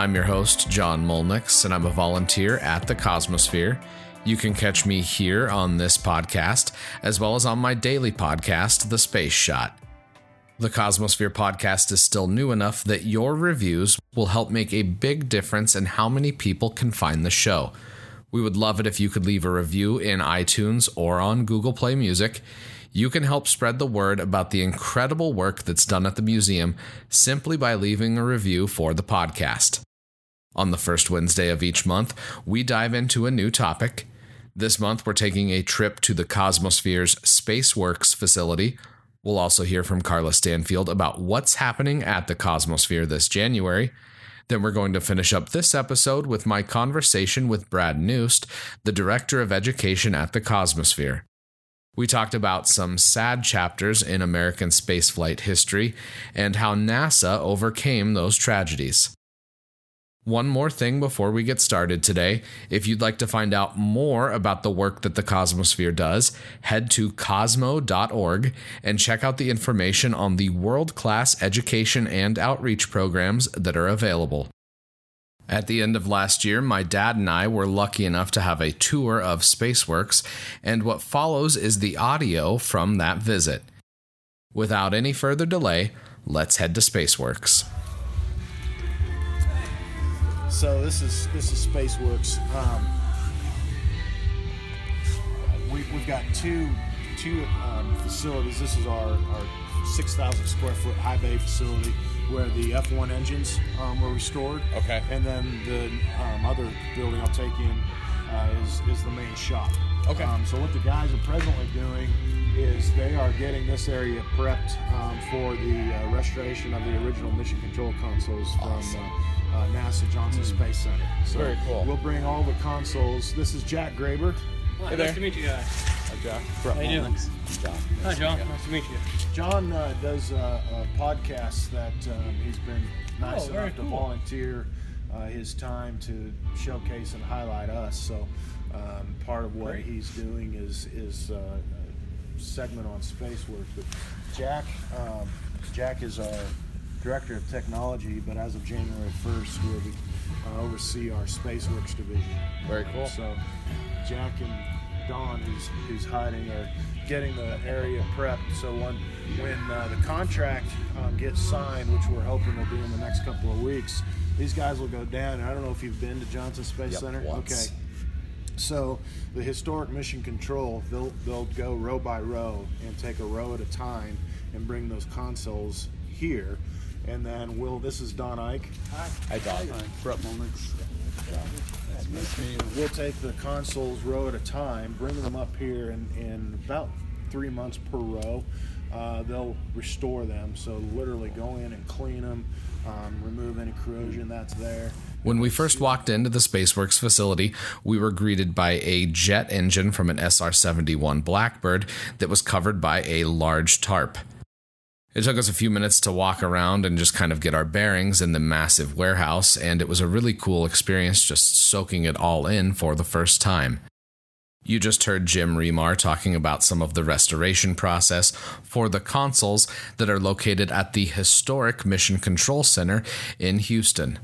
I'm your host, John Molnix, and I'm a volunteer at the Cosmosphere. You can catch me here on this podcast, as well as on my daily podcast, The Space Shot. The Cosmosphere podcast is still new enough that your reviews will help make a big difference in how many people can find the show. We would love it if you could leave a review in iTunes or on Google Play Music. You can help spread the word about the incredible work that's done at the museum simply by leaving a review for the podcast. On the first Wednesday of each month, we dive into a new topic. This month, we're taking a trip to the Cosmosphere's SpaceWorks facility. We'll also hear from Carla Stanfield about what's happening at the Cosmosphere this January. Then we're going to finish up this episode with my conversation with Brad Noost, the Director of Education at the Cosmosphere. We talked about some sad chapters in American spaceflight history and how NASA overcame those tragedies. One more thing before we get started today. If you'd like to find out more about the work that the Cosmosphere does, head to cosmo.org and check out the information on the world class education and outreach programs that are available. At the end of last year, my dad and I were lucky enough to have a tour of Spaceworks, and what follows is the audio from that visit. Without any further delay, let's head to Spaceworks. So this is this is SpaceWorks. Um, we, we've got two two um, facilities. This is our, our 6,000 square foot high bay facility where the F1 engines um, were restored. Okay. And then the um, other building I'll take in uh, is, is the main shop. Okay. Um, so what the guys are presently doing is they are getting this area prepped um, for the uh, restoration of the original mission control consoles Awesome. from uh, uh, NASA Johnson Space Center. So Very cool. We'll bring all the consoles. This is Jack Graber. Hi, there. nice to meet you guys. Jack. How you doing? Hi, John. Nice to meet you. John uh, does uh, a podcast that um, he's been nice Oh, very enough to volunteer uh, his time to showcase and highlight us. So um, part of what Great. he's doing is is uh, a segment on space work. But Jack um, Jack is our director of technology, but as of January 1st, we'll be, uh, oversee our SpaceWorks division. Very cool. So Jack and Don, who's who's hiding, are getting the area prepped. So when when uh, the contract um, gets signed, which we're hoping will be in the next couple of weeks, these guys will go down. And I don't know if you've been to Johnson Space Yep, Center. once. Okay. So the historic mission control, they'll they'll go row by row and take a row at a time and bring those consoles here. And then we'll. This is Don Ike. Hi, Don. Brett Moments. Nice to meet you. We'll take the consoles row at a time, bring them up here, and in about three months per row, uh, they'll restore them. So literally go in and clean them, um, remove any corrosion that's there. When we first walked into the SpaceWorks facility, we were greeted by a jet engine from an SR 71 Blackbird that was covered by a large tarp. It took us a few minutes to walk around and just kind of get our bearings in the massive warehouse, and it was a really cool experience just soaking it all in for the first time. You just heard Jim Remar talking about some of the restoration process for the consoles that are located at the historic Mission Control Center in Houston.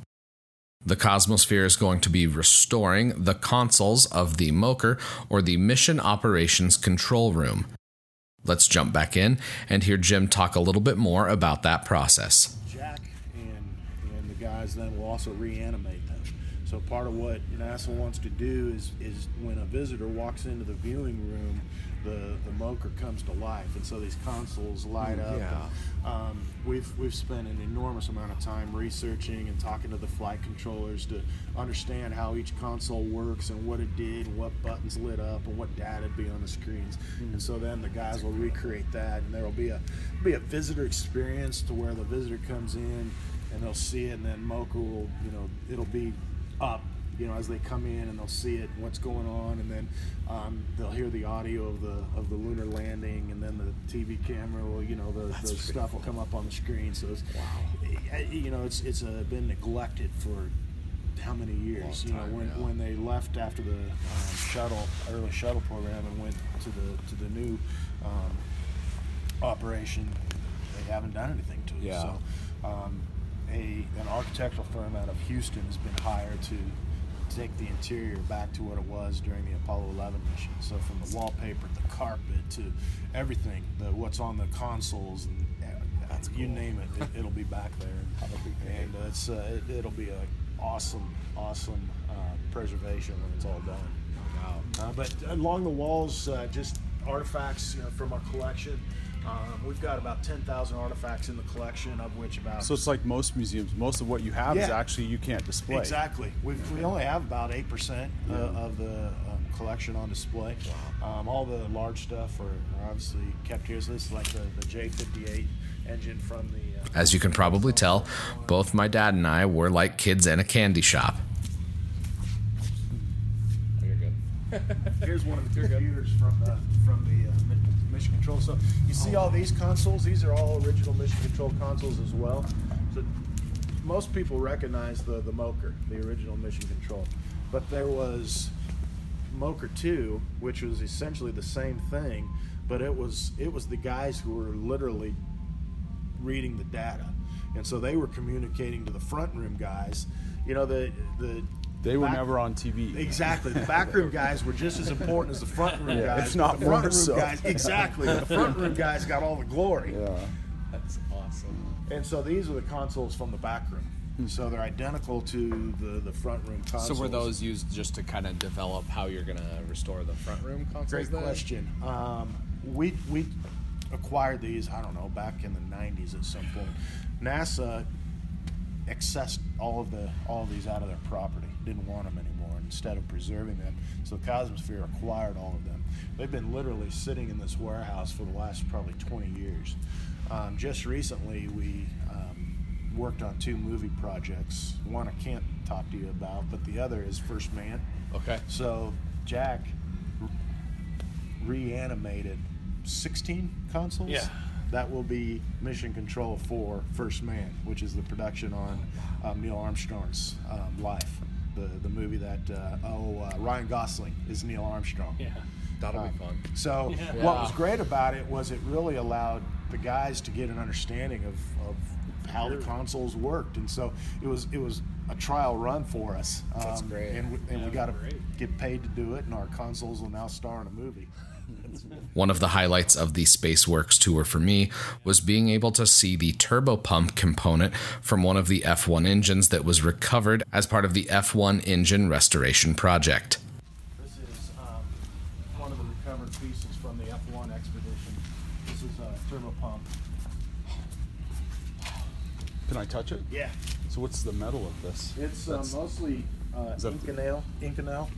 The Cosmosphere is going to be restoring the consoles of the MOCR or the Mission Operations Control Room. Let's jump back in and hear Jim talk a little bit more about that process. Jack and and the guys then will also reanimate them. So part of what NASA wants to do is is when a visitor walks into the viewing room, the the MOCR comes to life, and so these consoles light up. yeah. And, um, we've we've spent an enormous amount of time researching and talking to the flight controllers to understand how each console works and what it did and what buttons lit up and what data would be on the screens. And so then the guys will recreate that, and there will be a be a visitor experience to where the visitor comes in and they'll see it, and then MOCR will, you know, it'll be up, you know, as they come in, and they'll see it, what's going on, and then um, they'll hear the audio of the of the lunar landing, and then the TV camera will, you know, the, the stuff will come up on the screen. So it's, wow, you know, it's it's uh, been neglected for how many years? you know, when yeah. when they left after the um, shuttle early shuttle program and went to the to the new um, operation, they haven't done anything to it. Yeah. So, um, a an architectural firm out of Houston has been hired to take the interior back to what it was during the Apollo 11 mission. So from the wallpaper, the carpet, to everything, the what's on the consoles, and uh, you name it, it, it'll be back there. And uh, it's uh, it, it'll be an awesome, awesome uh, preservation when it's all done. Uh, but along the walls, uh, just artifacts you know, from our collection. Um, we've got about 10,000 artifacts in the collection, of which about So it's like most museums. Most of what you have is actually you can't display. Exactly. we we only have about 8% uh, of the um, collection on display. Um, all the large stuff are, are obviously kept here. So this is like the, the J58 engine from the. Uh, As you can probably tell, both my dad and I were like kids in a candy shop. Here's one of the computers from the from the uh, mi- mission control. So you see all these consoles. These are all original mission control consoles as well. So most people recognize the the MOCR, the original mission control, but there was MOCR 2, which was essentially the same thing, but it was it was the guys who were literally reading the data, and so they were communicating to the front room guys. You know the the They were back- never on TV. Exactly. The backroom guys were just as important as the front room Yeah, guys. if not the front room so. guys, exactly. The front room guys got all the glory. Yeah. That's awesome. And so these are the consoles from the back room. So they're identical to the, the front room consoles. So were those used just to kind of develop how you're gonna restore the front room consoles? Great then? question. Um, we we acquired these. I don't know back in the '90s at some point. NASA accessed all of the all of these out of their property. Didn't want them anymore. Instead of preserving them, so Cosmosphere acquired all of them. They've been literally sitting in this warehouse for the last probably 20 years. Um, just recently, we um, worked on two movie projects. One I can't talk to you about, but the other is First Man. Okay. So Jack reanimated 16 consoles. Yeah. That will be Mission Control for First Man, which is the production on um, Neil Armstrong's um, life, the the movie that uh, oh uh, Ryan Gosling is Neil Armstrong. Yeah. That'll be fun. So Yeah. what Yeah. was great about it was it really allowed the guys to get an understanding of, of how the consoles worked, and so it was it was a trial run for us. That's Um, great. And we, and we got to get paid to do it, and our consoles will now star in a movie. One of the highlights of the SpaceWorks tour for me was being able to see the turbopump component from one of the F1 engines that was recovered as part of the F1 engine restoration project. This is um, one of the recovered pieces from the F1 expedition. This is a turbo pump. Can I touch it? Yeah, So what's the metal of this? it's uh, mostly uh, Is that the- Inconel. Inconel.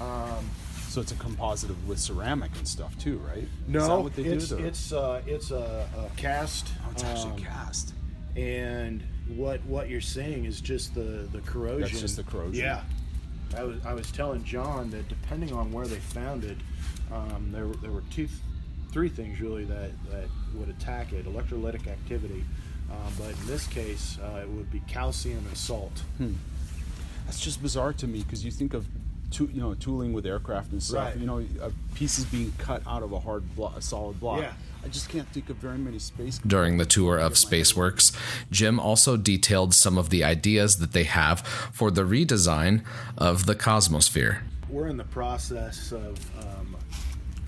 Um, So it's a composite of with ceramic and stuff too, right? No, it's or- it's uh, it's a, a cast. Oh, it's actually um, cast. and what what you're seeing is just the the corrosion. That's just the corrosion. Yeah, I was I was telling John that depending on where they found it, um, there were- there were two, th- three things really that that would attack it: electrolytic activity. Um, but in this case, uh, it would be calcium and salt. Hmm. That's just bizarre to me because you think of, tu- you know, tooling with aircraft and stuff. Right. You know, uh, pieces being cut out of a hard block, a solid block. Yeah. I just can't think of very many space. During the tour of SpaceWorks, Jim also detailed some of the ideas that they have for the redesign of the Cosmosphere. We're in the process of um,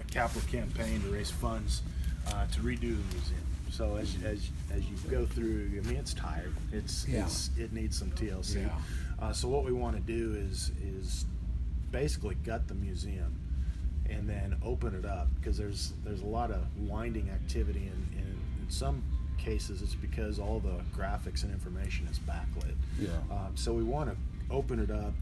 a capital campaign to raise funds uh, to redo the museum. So as, as, as you go through, I mean, it's tired. It's, it's it needs some TLC. Yeah. Uh, so what we want to do is is basically gut the museum and then open it up because there's there's a lot of winding activity and, and in some cases it's because all the graphics and information is backlit. Yeah. Um, so we want to open it up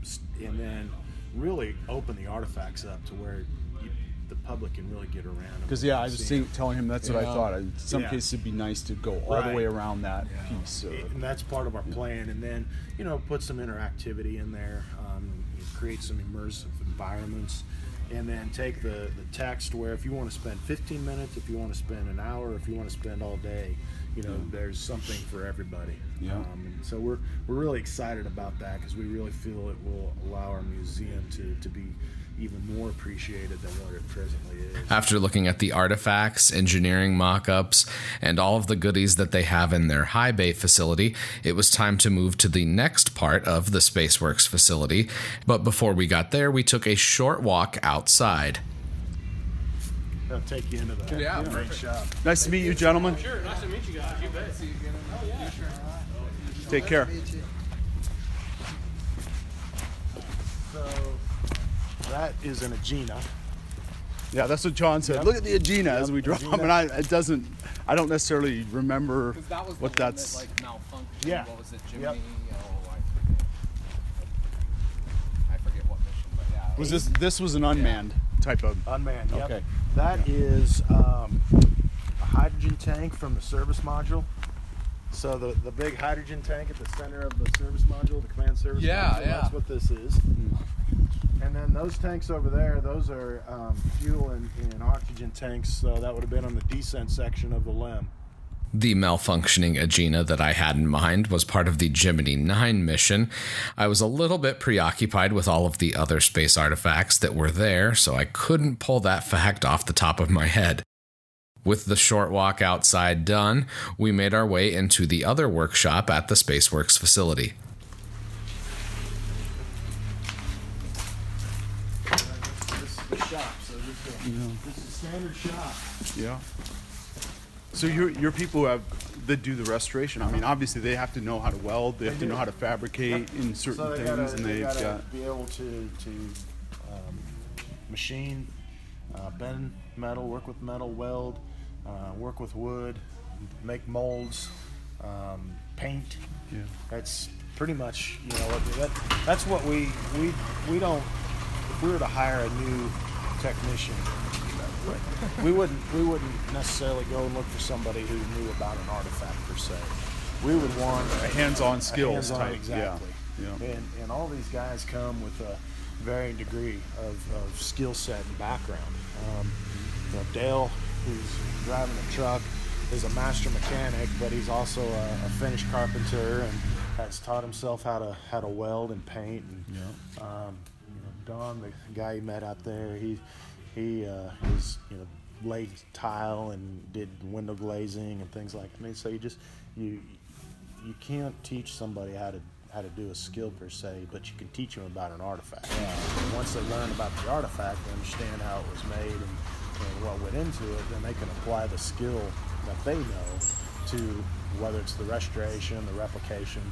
and then really open the artifacts up to where you, the public can really get around. them Because yeah, I was See saying, telling him that's what I thought. In some Yeah. cases, it'd be nice to go all Right. the way around that Yeah. piece. and that's part of our plan. And then, you know, put some interactivity in there, um, you know, create some immersive environments, and then take the, the text where if you want to spend 15 minutes, if you want to spend an hour, if you want to spend all day, you know, there's something for everybody. Yeah. Um, so we're, we're really excited about that because we really feel it will allow our museum to, to be even more appreciated than what it presently is. After looking at the artifacts, engineering mock ups, and all of the goodies that they have in their high bay facility, it was time to move to the next part of the Spaceworks facility. But before we got there, we took a short walk outside. They'll take you into the Yeah, great shop. nice to meet you, gentlemen. Sure, nice to meet you guys. You bet. Oh, take care. So that is an Agena. Yeah, that's what John said. Yep. Look at the Agena as we drove, Agena. and I it doesn't. I don't necessarily remember That was what that's. malfunctioned. Yeah. What was it, Jimmy? Yep. Oh, I forget. I forget what mission, but yeah. was this this was an unmanned type of? Unmanned. Yep. Okay. That is um, a hydrogen tank from the service module. So the, the big hydrogen tank at the center of the service module, the command service Yeah, module, yeah. that's what this is. And then those tanks over there, those are um, fuel and, and oxygen tanks. So that would have been on the descent section of the LM. The malfunctioning Agena that I had in mind was part of the Gemini 9 mission. I was a little bit preoccupied with all of the other space artifacts that were there, so I couldn't pull that fact off the top of my head. With the short walk outside done, we made our way into the other workshop at the Spaceworks facility. Standard shop. Yeah. So your your people who have that do the restoration. I mean, obviously they have to know how to weld. They have to know how to fabricate in certain so things, gotta, and they they've gotta got. be able to to um, machine, uh, bend metal, work with metal, weld, uh, work with wood, make molds, um, paint. Yeah. That's pretty much you know that, that's what we we we don't. If we were to hire a new technician, we wouldn't we wouldn't necessarily go and look for somebody who knew about an artifact per se. We would want A hands-on skills hands-on, type. exactly. Yeah. Yeah. And and all these guys come with a varying degree of, of skill set and background. Um, you know, Dale, who's driving the truck, is a master mechanic, but he's also a, a finished carpenter and has taught himself how to how to weld and paint. And um, you know, Don, the guy you met out there, he he uh, is you know laid tile and did window glazing and things like. That. I mean, so you just you you can't teach somebody how to how to do a skill per se, but you can teach them about an artifact. And once they learn about the artifact, they understand how it was made and, and what went into it, then they can apply the skill that they know to whether it's the restoration, the replication.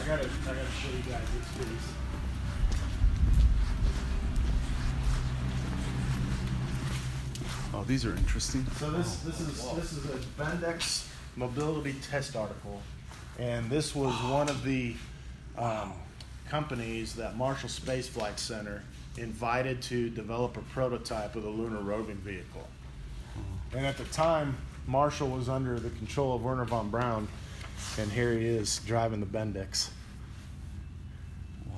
I gotta I gotta show you guys this piece. Oh, these are interesting. So this this is this is a Bendix mobility test article, and this was one of the um, companies that Marshall Space Flight Center invited to develop a prototype of the lunar roving vehicle. And at the time, Marshall was under the control of Werner von Braun, and here he is driving the Bendix. Wow.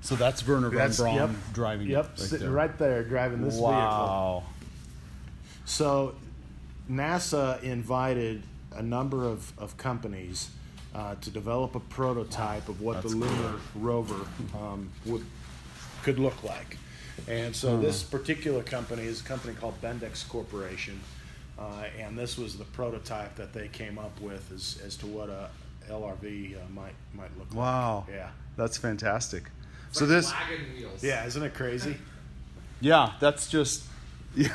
So that's Werner von That's- Braun yep, driving. it Yep, right sitting there. right there driving this vehicle. wow. So, NASA invited a number of, of companies uh, to develop a prototype of what the lunar rover um, would could look like. And so, this particular company is a company called Bendix Corporation, uh, and this was the prototype that they came up with as, as to what a LRV uh, might might look Wow. like. Wow. Yeah, That's fantastic. So this, yeah, isn't it crazy? yeah, that's just, yeah.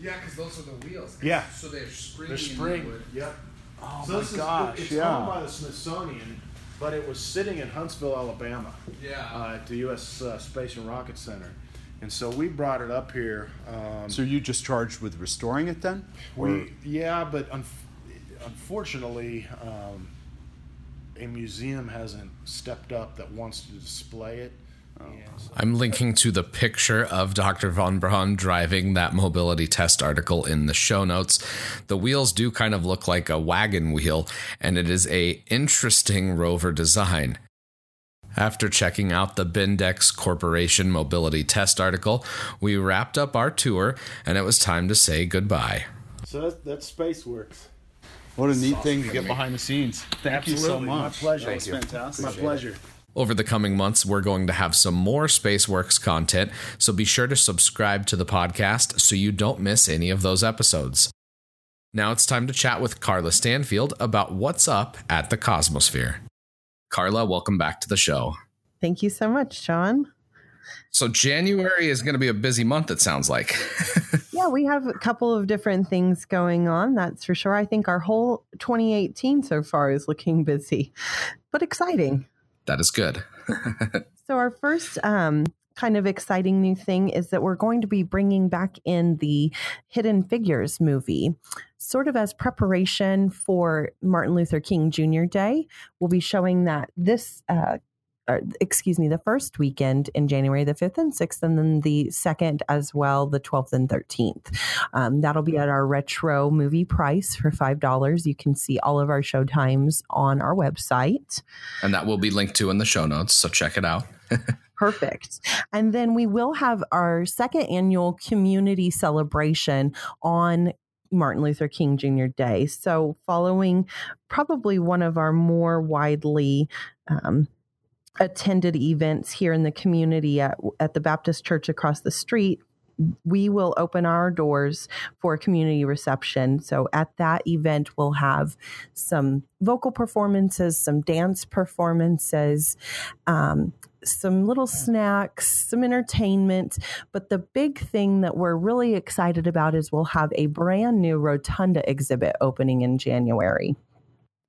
Yeah, because those are the wheels. Yeah. So they're springy. They're spring. Yep. Oh So my this gosh, is, it's yeah. owned by the Smithsonian, but it was sitting in Huntsville, Alabama, Yeah. uh, at the U.S. Uh, Space and Rocket Center. And so we brought it up here. Um, So are you just charged with restoring it then? Or- we, yeah, but un- unfortunately, um, a museum hasn't stepped up that wants to display it I'm linking to the picture of Dr. Von Braun driving that mobility test article in the show notes. The wheels do kind of look like a wagon wheel, and it is a interesting rover design. After checking out the Bendix Corporation mobility test article, we wrapped up our tour and it was time to say goodbye. So that's, that's SpaceWorks. What a neat thing to get behind the scenes. Thank you so Absolutely, my much. pleasure. That was fantastic. My pleasure. Over the coming months, we're going to have some more Spaceworks content, so be sure to subscribe to the podcast so you don't miss any of those episodes. Now it's time to chat with Carla Stanfield about what's up at the Cosmosphere. Carla, welcome back to the show. Thank you so much, Sean. So, January is going to be a busy month, it sounds like. Yeah, we have a couple of different things going on, that's for sure. I think our whole 2018 so far is looking busy, but exciting. That is good. So, our first um, kind of exciting new thing is that we're going to be bringing back in the Hidden Figures movie, sort of as preparation for Martin Luther King Jr. Day. We'll be showing that this. Uh, or, excuse me, the first weekend in January, the 5th and 6th, and then the second as well, the 12th and 13th. Um, that'll be at our retro movie price for $5. You can see all of our show times on our website. And that will be linked to in the show notes, so check it out. Perfect. And then we will have our second annual community celebration on Martin Luther King Jr. Day. So, following probably one of our more widely um, attended events here in the community at, at the Baptist Church across the street, we will open our doors for community reception. So at that event, we'll have some vocal performances, some dance performances, um, some little snacks, some entertainment. But the big thing that we're really excited about is we'll have a brand new Rotunda exhibit opening in January.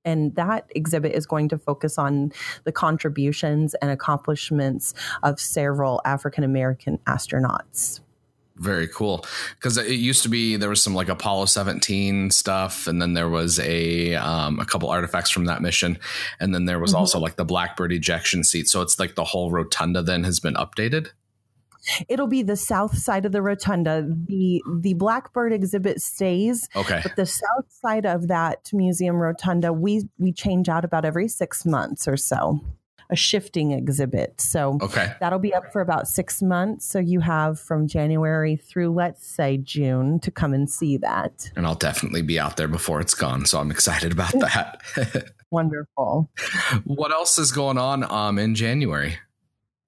And that exhibit is going to focus on the contributions and accomplishments of several African American astronauts. Very cool. Because it used to be there was some like Apollo 17 stuff, and then there was a um, a couple artifacts from that mission, and then there was Mhm. also like the Blackbird ejection seat. So it's like the whole rotunda then has been updated. It'll be the south side of the rotunda. The the Blackbird exhibit stays, Okay. but the south side of that museum rotunda we we change out about every 6 months or so. A shifting exhibit. So Okay. that'll be up for about 6 months, so you have from January through let's say June to come and see that. And I'll definitely be out there before it's gone. So I'm excited about that. Wonderful. what else is going on um, in January?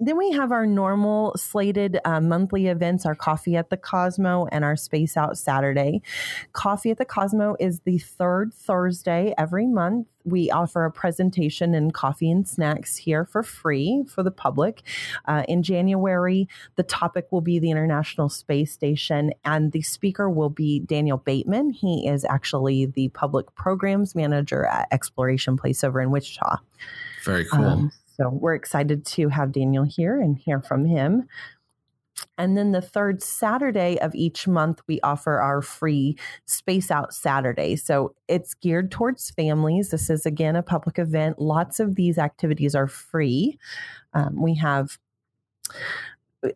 Then we have our normal slated uh, monthly events, our Coffee at the Cosmo and our Space Out Saturday. Coffee at the Cosmo is the third Thursday every month. We offer a presentation and coffee and snacks here for free for the public. Uh, in January, the topic will be the International Space Station, and the speaker will be Daniel Bateman. He is actually the public programs manager at Exploration Place over in Wichita. Very cool. Um, so we're excited to have Daniel here and hear from him. And then the third Saturday of each month, we offer our free Space Out Saturday. So it's geared towards families. This is, again, a public event. Lots of these activities are free. Um, we have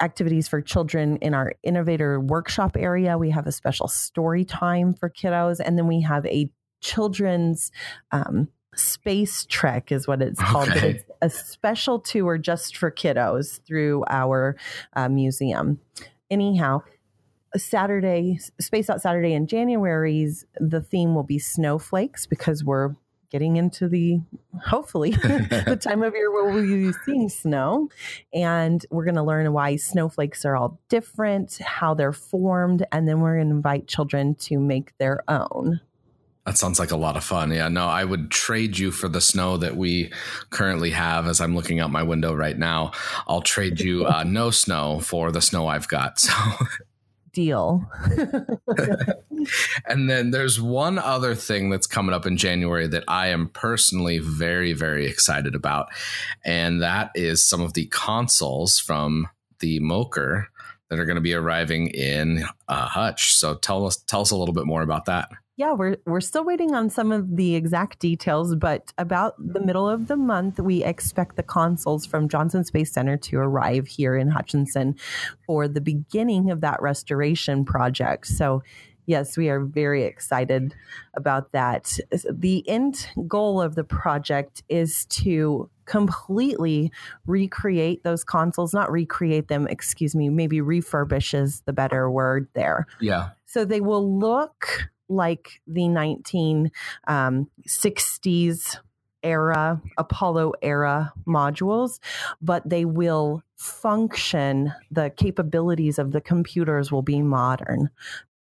activities for children in our innovator workshop area. We have a special story time for kiddos. And then we have a children's um, space trek is what it's called. Okay. It's a special tour just for kiddos through our uh, museum anyhow saturday space out saturday in january's the theme will be snowflakes because we're getting into the hopefully the time of year where we'll be seeing snow and we're going to learn why snowflakes are all different how they're formed and then we're going to invite children to make their own That sounds like a lot of fun. Yeah, no, I would trade you for the snow that we currently have as I'm looking out my window right now. I'll trade you uh, no snow for the snow I've got. So, deal and then there's one other thing that's coming up in January that I am personally very, very excited about. And that is some of the consoles from the MOCR that are going to be arriving in uh, Hutch. So tell us, tell us a little bit more about that. Yeah, we're we're still waiting on some of the exact details, but about the middle of the month, we expect the consoles from Johnson Space Center to arrive here in Hutchinson for the beginning of that restoration project. So, yes, we are very excited about that. The end goal of the project is to completely recreate those consoles, not recreate them, excuse me, maybe refurbish is the better word there. Yeah. So they will look like the 1960s um, era, Apollo era modules, but they will function. The capabilities of the computers will be modern.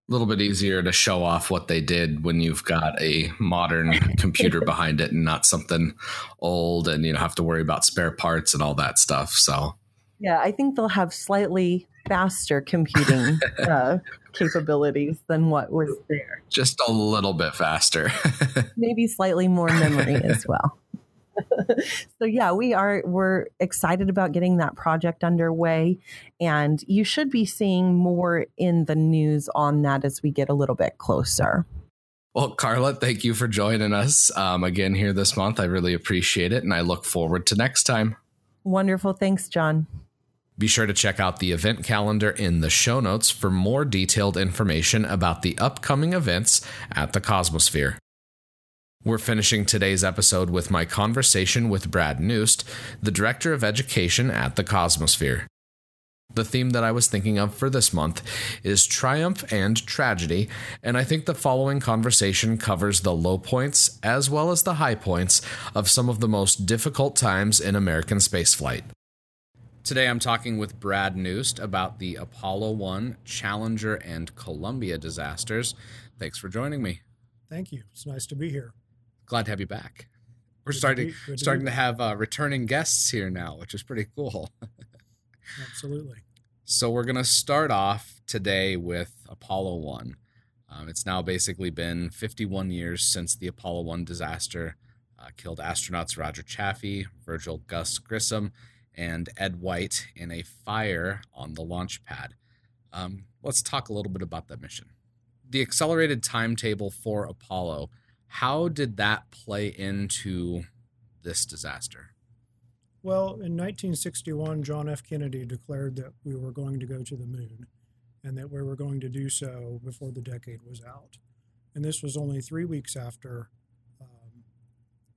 A little bit easier to show off what they did when you've got a modern computer behind it and not something old and you know have to worry about spare parts and all that stuff. So yeah, I think they'll have slightly faster computing uh, capabilities than what was there. Just a little bit faster. Maybe slightly more memory as well. so yeah, we are we're excited about getting that project underway and you should be seeing more in the news on that as we get a little bit closer. Well, Carla, thank you for joining us um, again here this month. I really appreciate it and I look forward to next time. Wonderful. Thanks, John. Be sure to check out the event calendar in the show notes for more detailed information about the upcoming events at the Cosmosphere. We're finishing today's episode with my conversation with Brad Noost, the Director of Education at the Cosmosphere. The theme that I was thinking of for this month is triumph and tragedy, and I think the following conversation covers the low points as well as the high points of some of the most difficult times in American spaceflight. Today I'm talking with Brad Noost about the Apollo 1, Challenger, and Columbia disasters. Thanks for joining me. Thank you. It's nice to be here. Glad to have you back. We're good starting to be, starting to, to have uh, returning guests here now, which is pretty cool. Absolutely. So we're going to start off today with Apollo 1. Um, it's now basically been 51 years since the Apollo 1 disaster uh, killed astronauts Roger Chaffee, Virgil Gus Grissom, and Ed White in a fire on the launch pad. Um, let's talk a little bit about that mission. The accelerated timetable for Apollo, how did that play into this disaster? Well, in 1961, John F. Kennedy declared that we were going to go to the moon and that we were going to do so before the decade was out. And this was only three weeks after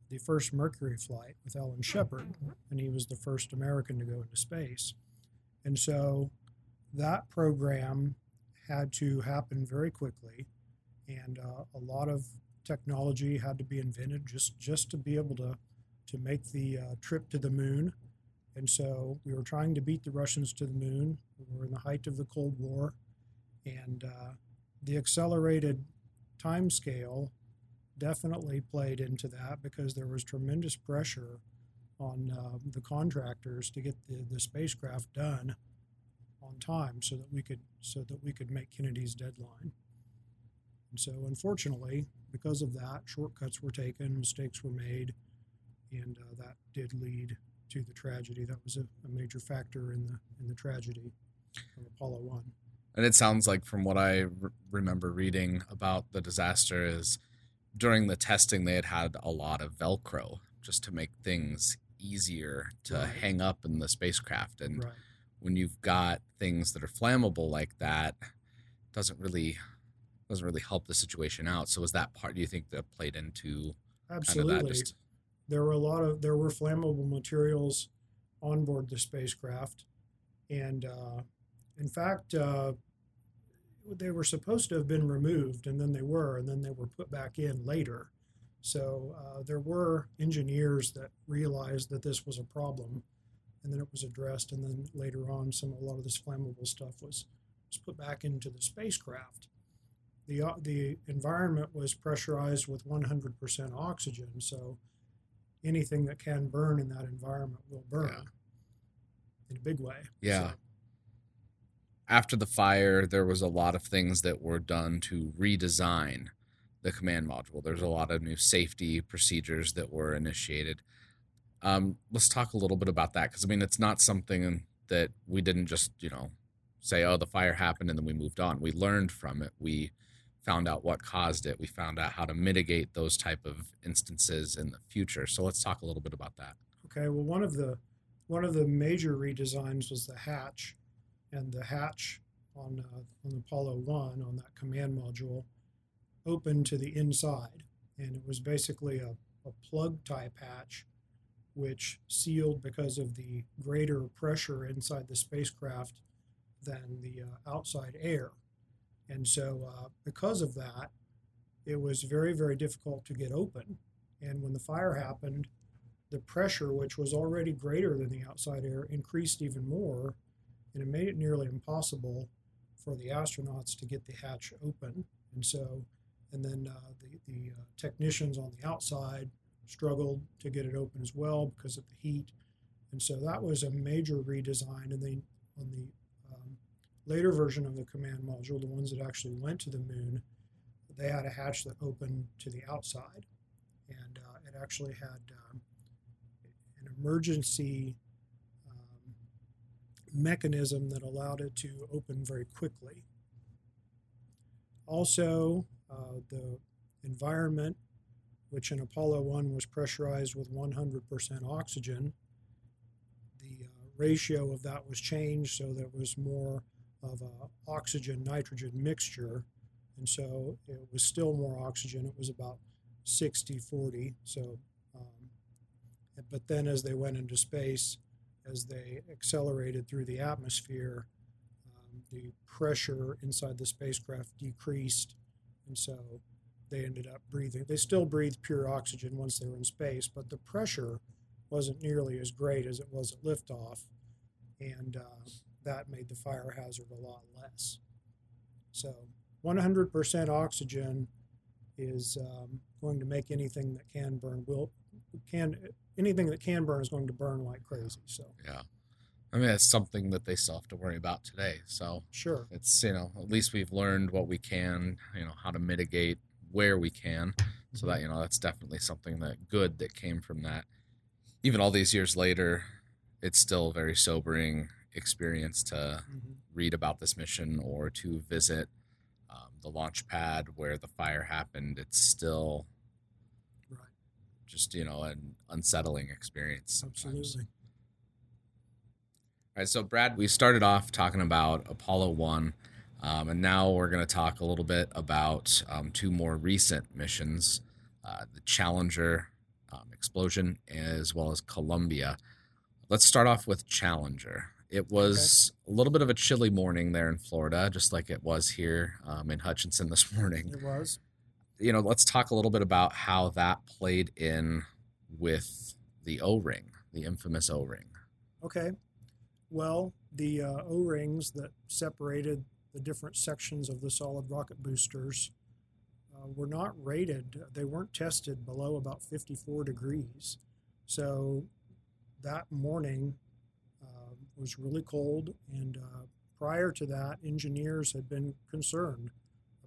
the first Mercury flight with Alan Shepard, and he was the first American to go into space. And so that program had to happen very quickly, and uh, a lot of technology had to be invented just just to be able to to make the uh, trip to the moon. And so we were trying to beat the Russians to the moon. We were in the height of the Cold War, and uh, the accelerated time scale definitely played into that because there was tremendous pressure on uh, the contractors to get the, the spacecraft done on time so that we could so that we could make Kennedy's deadline. And so unfortunately, because of that, shortcuts were taken, mistakes were made, and uh, that did lead to the tragedy. That was a, a major factor in the in the tragedy of Apollo One. And it sounds like, from what I re- remember reading about the disaster, is during the testing they had had a lot of velcro just to make things easier to right. hang up in the spacecraft and right. when you've got things that are flammable like that doesn't really doesn't really help the situation out so was that part do you think that played into absolutely kind of just... there were a lot of there were flammable materials on board the spacecraft and uh, in fact uh, they were supposed to have been removed, and then they were, and then they were put back in later. So uh, there were engineers that realized that this was a problem, and then it was addressed, and then later on, some a lot of this flammable stuff was was put back into the spacecraft. the uh, The environment was pressurized with 100% oxygen, so anything that can burn in that environment will burn yeah. in a big way. Yeah. So, after the fire, there was a lot of things that were done to redesign the command module. There's a lot of new safety procedures that were initiated. Um, let's talk a little bit about that because I mean, it's not something that we didn't just, you know, say, oh, the fire happened and then we moved on. We learned from it. We found out what caused it. We found out how to mitigate those type of instances in the future. So let's talk a little bit about that. Okay, well, one of the one of the major redesigns was the hatch, and the hatch on uh, on Apollo One on that command module opened to the inside, and it was basically a, a plug type hatch, which sealed because of the greater pressure inside the spacecraft than the uh, outside air, and so uh, because of that, it was very very difficult to get open, and when the fire happened the pressure, which was already greater than the outside air, increased even more, and it made it nearly impossible for the astronauts to get the hatch open. And so, and then uh, the, the uh, technicians on the outside struggled to get it open as well because of the heat. And so that was a major redesign. And then on the um, later version of the command module, the ones that actually went to the moon, they had a hatch that opened to the outside. And uh, it actually had um, an emergency mechanism that allowed it to open very quickly. Also, uh, the environment, which in Apollo 1 was pressurized with 100% oxygen, the uh, ratio of that was changed so that was more of a oxygen nitrogen mixture. And so it was still more oxygen. It was about 60 40. So but then as they went into space, as they accelerated through the atmosphere, um, the pressure inside the spacecraft decreased, and so they ended up breathing. They still breathed pure oxygen once they were in space, but the pressure wasn't nearly as great as it was at liftoff, and uh, that made the fire hazard a lot less. So 100% oxygen is um, going to make anything that can burn will can anything that can burn is going to burn like crazy. So yeah, I mean it's something that they still have to worry about today. So sure, it's you know at least we've learned what we can, you know how to mitigate where we can, so that mm-hmm. you know that's definitely something that good that came from that. Even all these years later, it's still a very sobering experience to mm-hmm. read about this mission or to visit um, the launch pad where the fire happened. It's still just you know an unsettling experience. Sometimes. Absolutely. All right, so Brad, we started off talking about Apollo One, um, and now we're going to talk a little bit about um, two more recent missions: uh, the Challenger um, explosion, as well as Columbia. Let's start off with Challenger. It was okay. a little bit of a chilly morning there in Florida, just like it was here um, in Hutchinson this morning. It was you know, let's talk a little bit about how that played in with the O ring, the infamous O ring. Okay. Well, the uh, O rings that separated the different sections of the solid rocket boosters uh, were not rated, they weren't tested below about 54 degrees. So that morning uh, was really cold, and uh, prior to that, engineers had been concerned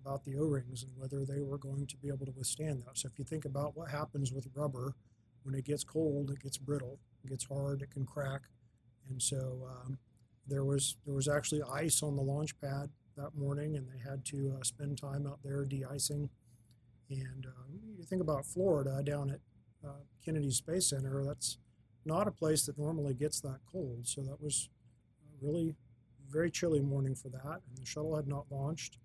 about the O-rings and whether they were going to be able to withstand that. So if you think about what happens with rubber, when it gets cold, it gets brittle, it gets hard, it can crack, and so um, there was there was actually ice on the launch pad that morning, and they had to uh, spend time out there de-icing. And uh, you think about Florida down at uh, Kennedy Space Center, that's not a place that normally gets that cold. So that was really very chilly morning for that, and the shuttle had not launched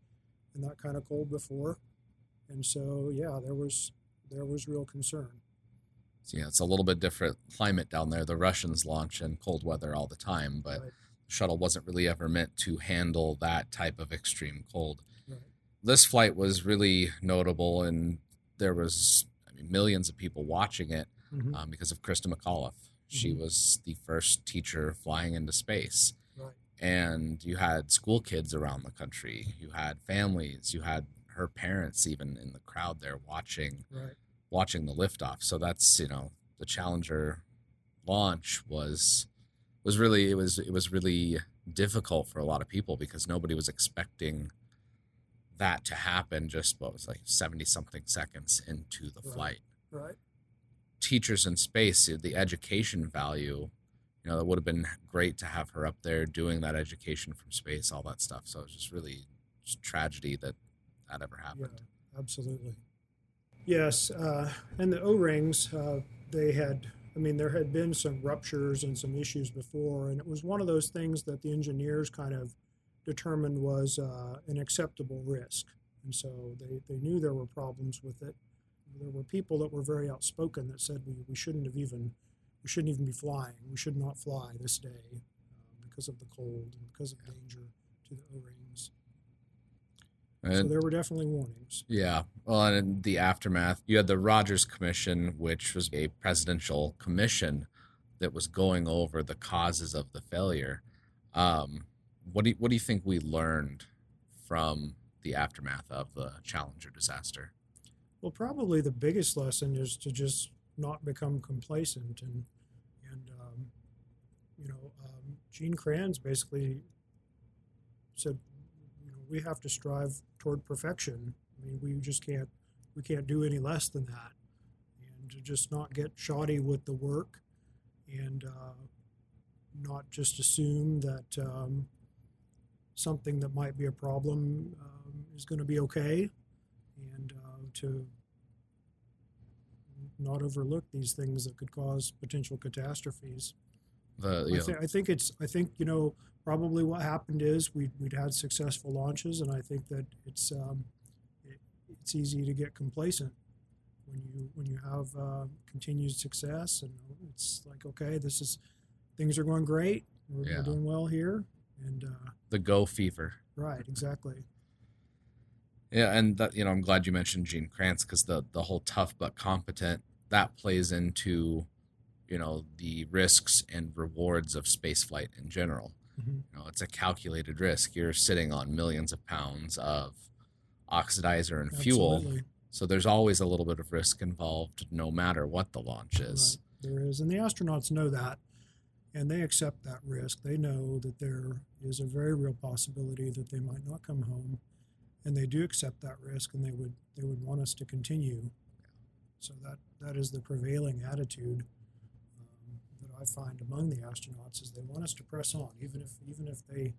and that kind of cold before, and so yeah, there was there was real concern. So, yeah, it's a little bit different climate down there. The Russians launch in cold weather all the time, but right. the shuttle wasn't really ever meant to handle that type of extreme cold. Right. This flight was really notable, and there was I mean, millions of people watching it mm-hmm. um, because of Christa McAuliffe. She mm-hmm. was the first teacher flying into space and you had school kids around the country you had families you had her parents even in the crowd there watching right. watching the liftoff so that's you know the challenger launch was was really it was it was really difficult for a lot of people because nobody was expecting that to happen just what was like 70 something seconds into the right. flight right teachers in space the education value you know, it would have been great to have her up there doing that education from space, all that stuff. So it's just really just tragedy that that ever happened. Yeah, absolutely. Yes, uh, and the O-rings, uh, they had. I mean, there had been some ruptures and some issues before, and it was one of those things that the engineers kind of determined was uh, an acceptable risk, and so they, they knew there were problems with it. There were people that were very outspoken that said we, we shouldn't have even we shouldn't even be flying. We should not fly this day uh, because of the cold and because of danger to the O-rings. so there were definitely warnings. yeah, well, and in the aftermath, you had the Rogers Commission, which was a presidential commission that was going over the causes of the failure. Um, what do you, what do you think we learned from the aftermath of the Challenger disaster? Well, probably the biggest lesson is to just not become complacent and um, you know um, Gene Kranz basically said you know we have to strive toward perfection. I mean we just can't we can't do any less than that, and to just not get shoddy with the work, and uh, not just assume that um, something that might be a problem um, is going to be okay, and uh, to not overlook these things that could cause potential catastrophes. The I, know, I think it's. I think you know probably what happened is we we'd had successful launches, and I think that it's um, it, it's easy to get complacent when you when you have uh, continued success, and it's like okay, this is things are going great. We're, Yeah. we're doing well here, and uh, the go fever. right, exactly. Yeah, and that, you know, I'm glad you mentioned Gene Kranz because the the whole tough but competent that plays into, you know, the risks and rewards of spaceflight in general. Mhm. You know, it's a calculated risk. You're sitting on millions of pounds of oxidizer and fuel, so there's always a little bit of risk involved, no matter what the launch is. Right. There is, and the astronauts know that, and they accept that risk. They know that there is a very real possibility that they might not come home, and they do accept that risk, and they would they would want us to continue. So that that is the prevailing attitude I find among the astronauts is they want us to press on, even if even if they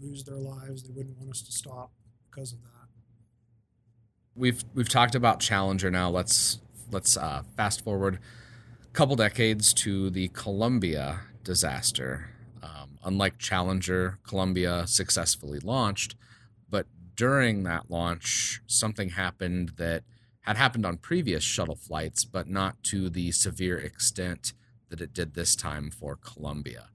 lose their lives, they wouldn't want us to stop because of that. we've we've talked about Challenger now. Let's let's uh, fast forward a couple decades to the Columbia disaster. Um, unlike Challenger, Columbia successfully launched, but during that launch, something happened that had happened on previous shuttle flights, but not to the severe extent that it did this time for Columbia.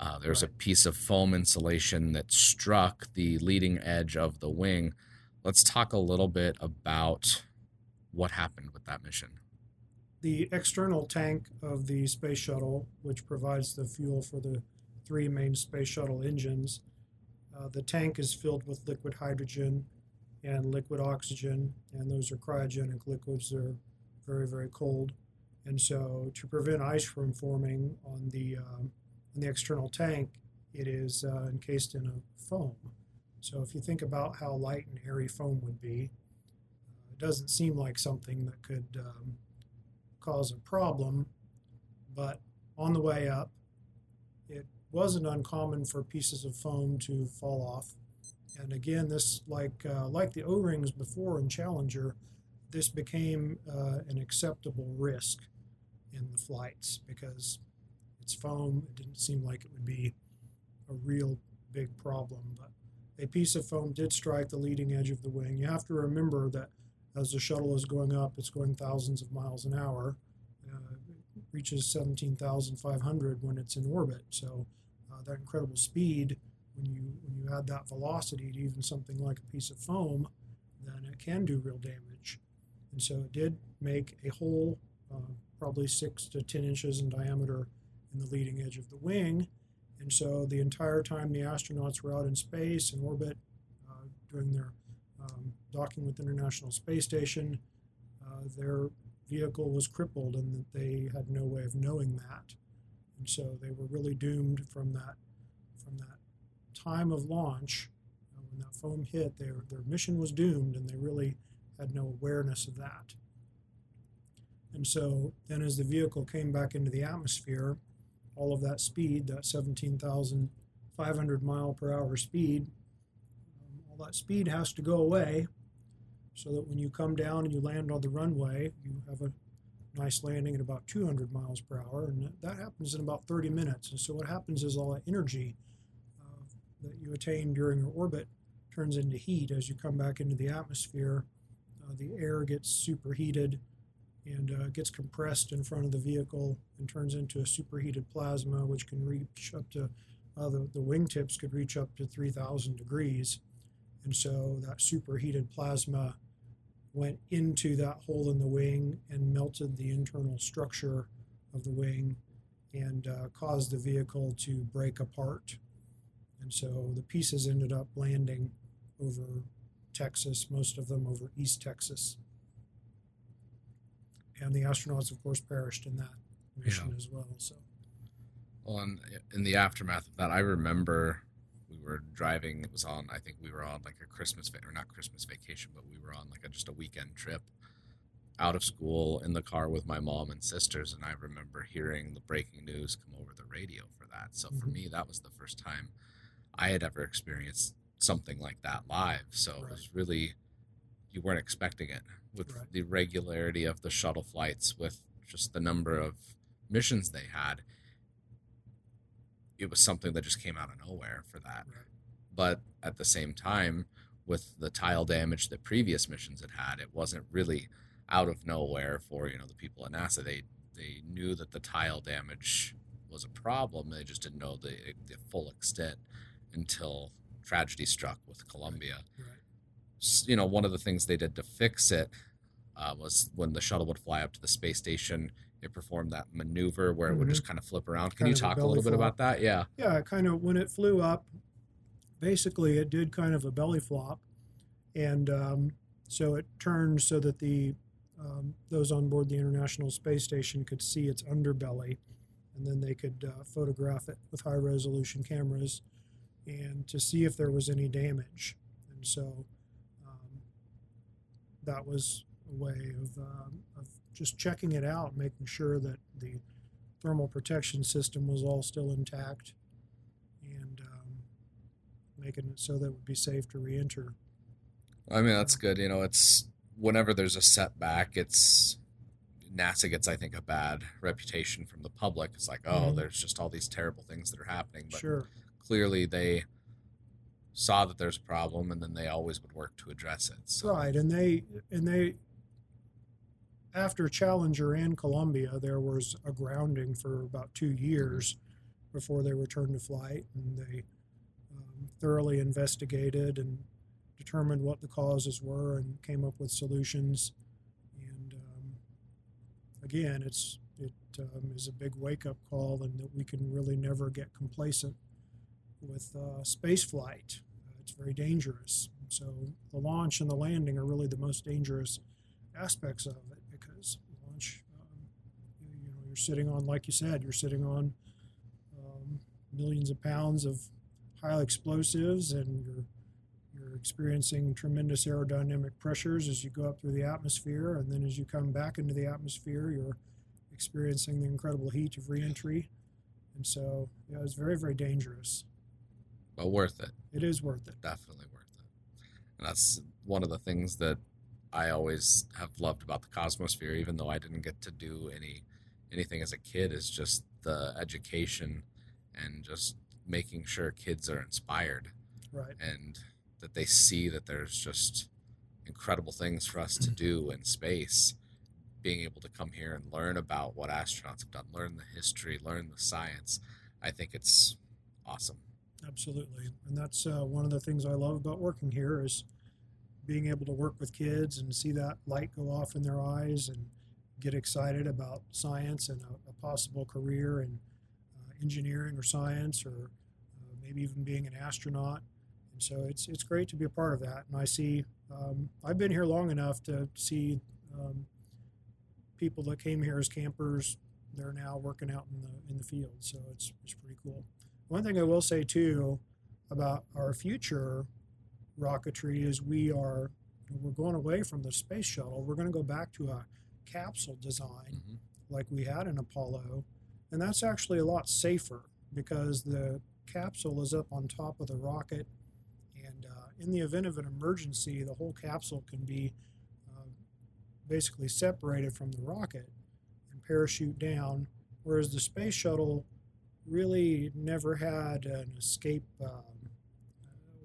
Uh, there was a piece of foam insulation that struck the leading edge of the wing let's talk a little bit about what happened with that mission. the external tank of the space shuttle, which provides the fuel for the three main space shuttle engines, uh, the tank is filled with liquid hydrogen and liquid oxygen, and those are cryogenic liquids. They're very, very cold. And so, to prevent ice from forming on the um, on the external tank, it is uh, encased in a foam. So, if you think about how light and airy foam would be, uh, it doesn't seem like something that could um, cause a problem, but on the way up, it wasn't uncommon for pieces of foam to fall off. And again, this like uh, like the O-rings before in Challenger, this became uh, an acceptable risk in the flights because it's foam. It didn't seem like it would be a real big problem, but a piece of foam did strike the leading edge of the wing. You have to remember that as the shuttle is going up, it's going thousands of miles an hour. Uh, it reaches 17,500 when it's in orbit. So uh, that incredible speed, when you when you add that velocity to even something like a piece of foam, then it can do real damage. And so it did make a hole, uh, probably six to 10 inches in diameter, in the leading edge of the wing. And so the entire time the astronauts were out in space in orbit, uh, doing their um, docking with the International Space Station, uh, their vehicle was crippled and they had no way of knowing that. And so they were really doomed from that from that time of launch. Uh, when that foam hit, their, their mission was doomed and they really had no awareness of that. And so then as the vehicle came back into the atmosphere, all of that speed, that 17,500 mile per hour speed, um, all that speed has to go away so that when you come down and you land on the runway, you have a nice landing at about 200 miles per hour, and that- happens in about 30 minutes. And so what happens is all that energy uh, that you attain during your orbit turns into heat as you come back into the atmosphere. Uh, the air gets superheated and uh, gets compressed in front of the vehicle and turns into a superheated plasma, which can reach up to uh, the, the wingtips could reach up to 3,000 degrees. And so that superheated plasma went into that hole in the wing and melted the internal structure of the wing and uh, caused the vehicle to break apart. And so the pieces ended up landing over Texas, most of them over East Texas. And the astronauts, of course, perished in that mission Yeah. as well. So, Well, and in the aftermath of that, I remember we were driving. It was on. I think we were on like a Christmas va- or not Christmas vacation, but we were on like a, just a weekend trip out of school in the car with my mom and sisters. And I remember hearing the breaking news come over the radio for that. So for Mhm. me, that was the first time I had ever experienced something like that live. So it was really you weren't expecting it with Right. the regularity of the shuttle flights, with just the number of missions they had it was something that just came out of nowhere for that. Right. But at the same time, with the tile damage that previous missions had had, it wasn't really out of nowhere for you know the people at NASA. They they knew that the tile damage was a problem. They just didn't know the the full extent until tragedy struck with Columbia. right. You know, one of the things they did to fix it uh, was when the shuttle would fly up to the space station. It performed that maneuver where it would Mhm. just kind of flip around. Can Kind you a talk a belly little bit about that? Yeah. Yeah, kind of when it flew up, basically it did kind of a belly flop, and um, so it turned so that the um, those on board the International Space Station could see its underbelly, and then they could uh, photograph it with high resolution cameras, and to see if there was any damage. And so that was a way of, um, of just checking it out, making sure that the thermal protection system was all still intact and um, making it so that it would be safe to re-enter. I mean, that's good. You know, it's whenever there's a setback, it's NASA gets, I think, a bad reputation from the public. It's like, oh, Mhm. there's just all these terrible things that are happening. But Sure. clearly, they saw that there's a problem, and then they always would work to address it. So, Right, and they and they after Challenger and Columbia, there was a grounding for about two years before they returned to flight, and they um, thoroughly investigated and determined what the causes were and came up with solutions. And um, again, it's it um, is a big wake up call, and that we can really never get complacent with uh, space flight. Uh, it's very dangerous. So the launch and the landing are really the most dangerous aspects of it because launch, um, you, know, you're sitting on, like you said, you're sitting on um, millions of pounds of high explosives, and you're you're experiencing tremendous aerodynamic pressures as you go up through the atmosphere, and then as you come back into the atmosphere, you're experiencing the incredible heat of reentry. And so, yeah, it's very, very dangerous. But worth it. It is worth it. definitely worth it. And that's one of the things that I always have loved about the Cosmosphere, even though I didn't get to do any anything as a kid, is just the education and just making sure kids are inspired Right. and that they see that there's just incredible things for us to do in space. Being able to come here and learn about what astronauts have done, learn the history, learn the science, I think it's awesome. Absolutely, and that's uh, one of the things I love about working here is being able to work with kids and see that light go off in their eyes and get excited about science and a, a possible career in uh, engineering or science or uh, maybe even being an astronaut. And so it's it's great to be a part of that. And I see um, I've been here long enough to see um, people that came here as campers. They're now working out in the in the field, so it's it's pretty cool. One thing I will say too about our future rocketry is we are we're going away from the space shuttle. We're going to go back to a capsule design Mhm. like we had in Apollo, and that's actually a lot safer because the capsule is up on top of the rocket, and And uh, in the event of an emergency, the whole capsule can be uh, basically separated from the rocket and parachute down, whereas the space shuttle really never had an escape um,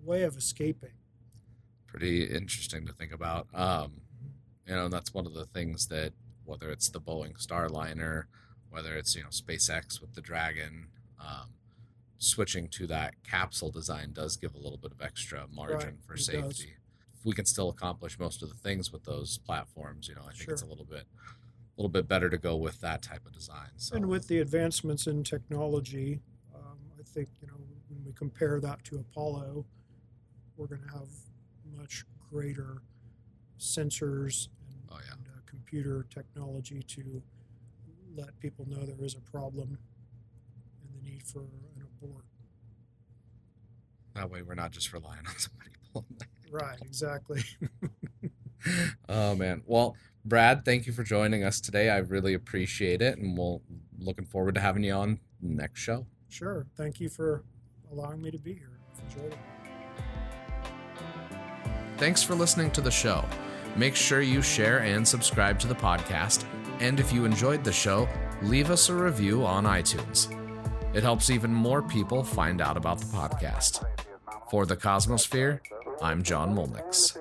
way of escaping. Pretty interesting to think about. Um, you know, that's one of the things that whether it's the Boeing Starliner, whether it's you know SpaceX with the Dragon, um, switching to that capsule design does give a little bit of extra margin Right, for does. safety. If we can still accomplish most of the things with those platforms, you know, I think it's a little bit, a little bit better to go with that type of design. So And with the advancements in technology, um, I think you know when we compare that to Apollo, we're going to have much greater sensors and, Oh, yeah. and uh, computer technology to let people know there is a problem and the need for an abort. that way we're not just relying on somebody pulling that. Right, exactly. oh man. Well, Brad, thank you for joining us today. I really appreciate it, and we'll looking forward to having you on next show. sure. Thank you for allowing me to be here. Enjoyed it. Thanks for listening to the show. Make sure you share and subscribe to the podcast. And if you enjoyed the show, leave us a review on iTunes. It helps even more people find out about the podcast. For the Cosmosphere, I'm John Molnix.